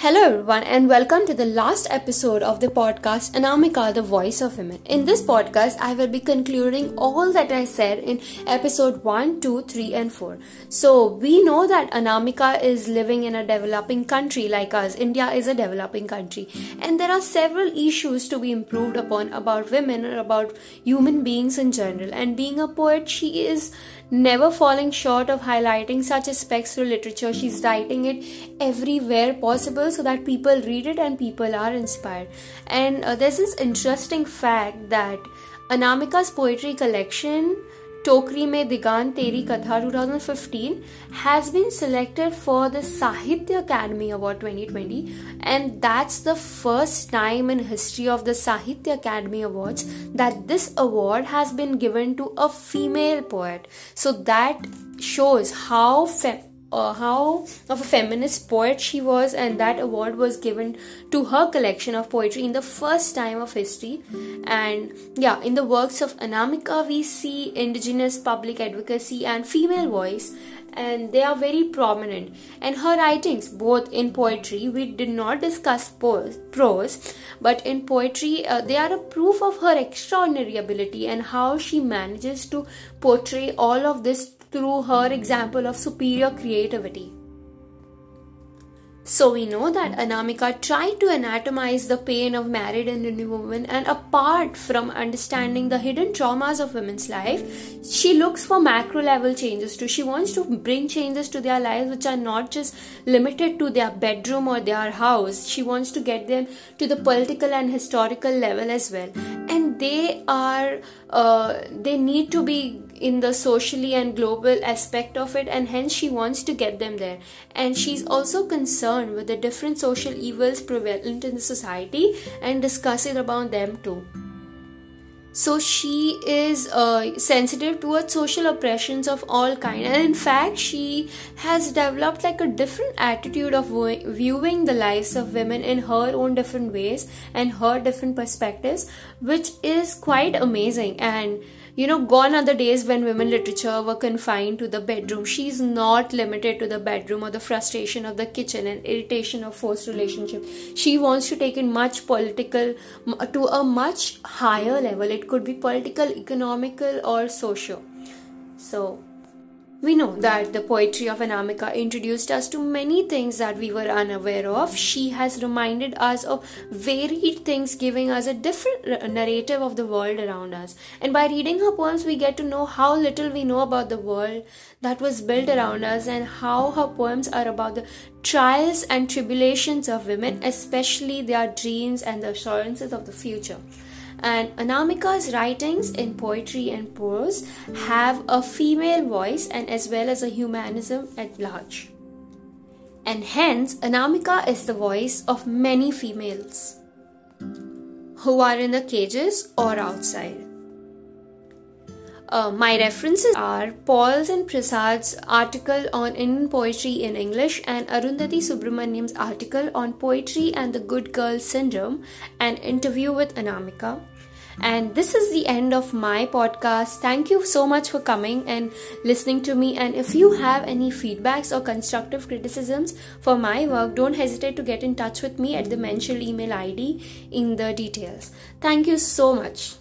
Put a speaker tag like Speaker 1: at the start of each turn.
Speaker 1: Hello, everyone, and welcome to the last episode of the podcast Anamika, the Voice of Women. In this podcast, I will be concluding all that I said in episode 1, 2, 3, and 4. So, we know that Anamika is living in a developing country like us. India is a developing country, and there are several issues to be improved upon about women or about human beings in general. And being a poet, she is never falling short of highlighting such aspects through literature. She's writing it everywhere possible so that people read it and people are inspired. And uh, there's this interesting fact that Anamika's poetry collection Tokri Mein Digant Theri Gatha 2015 has been selected for the Sahitya Akademi Award 2020 and that's the first time in history of the Sahitya Akademi Awards that this award has been given to a female poet. So that shows how fe- uh, how of a feminist poet she was and that award was given to her collection of poetry in the first time of history. And yeah in the works of anamika we see indigenous public advocacy and female voice and they are very prominent. And her writings both in poetry we did not discuss prose but in poetry uh, they are a proof of her extraordinary ability and how she manages to portray all of this through her example of superior creativity. So we know that Anamika tried to anatomize the pain of married and Indian women, and apart from understanding the hidden traumas of women's life, she looks for macro level changes too. She wants to bring changes to their lives which are not just limited to their bedroom or their house. She wants to get them to the political and historical level as well. They are, uh, they need to be in the socially and global aspect of it and hence she wants to get them there. And she's also concerned with the different social evils prevalent in the society and discussing about them too so she is uh, sensitive towards social oppressions of all kind. And in fact she has developed like a different attitude of viewing the lives of women in her own different ways and her different perspectives which is quite amazing. And you know, gone are the days when women literature were confined to the bedroom. She's not limited to the bedroom or the frustration of the kitchen and irritation of forced relationship. She wants to take it much political to a much higher level. It could be political, economical, or social. So we know that the poetry of Anamika introduced us to many things that we were unaware of. She has reminded us of varied things, giving us a different narrative of the world around us. And by reading her poems, we get to know how little we know about the world that was built around us and how her poems are about the trials and tribulations of women, especially their dreams and the assurances of the future and Anamika's writings in poetry and prose have a female voice and as well as a humanism at large. And hence, Anamika is the voice of many females who are in the cages or outside. Uh, my references are Paul's and Prasad's article on Indian poetry in English and Arundhati Subramaniam's article on poetry and the good girl syndrome, an interview with Anamika. And this is the end of my podcast. Thank you so much for coming and listening to me. And if you have any feedbacks or constructive criticisms for my work, don't hesitate to get in touch with me at the mentioned email ID in the details. Thank you so much.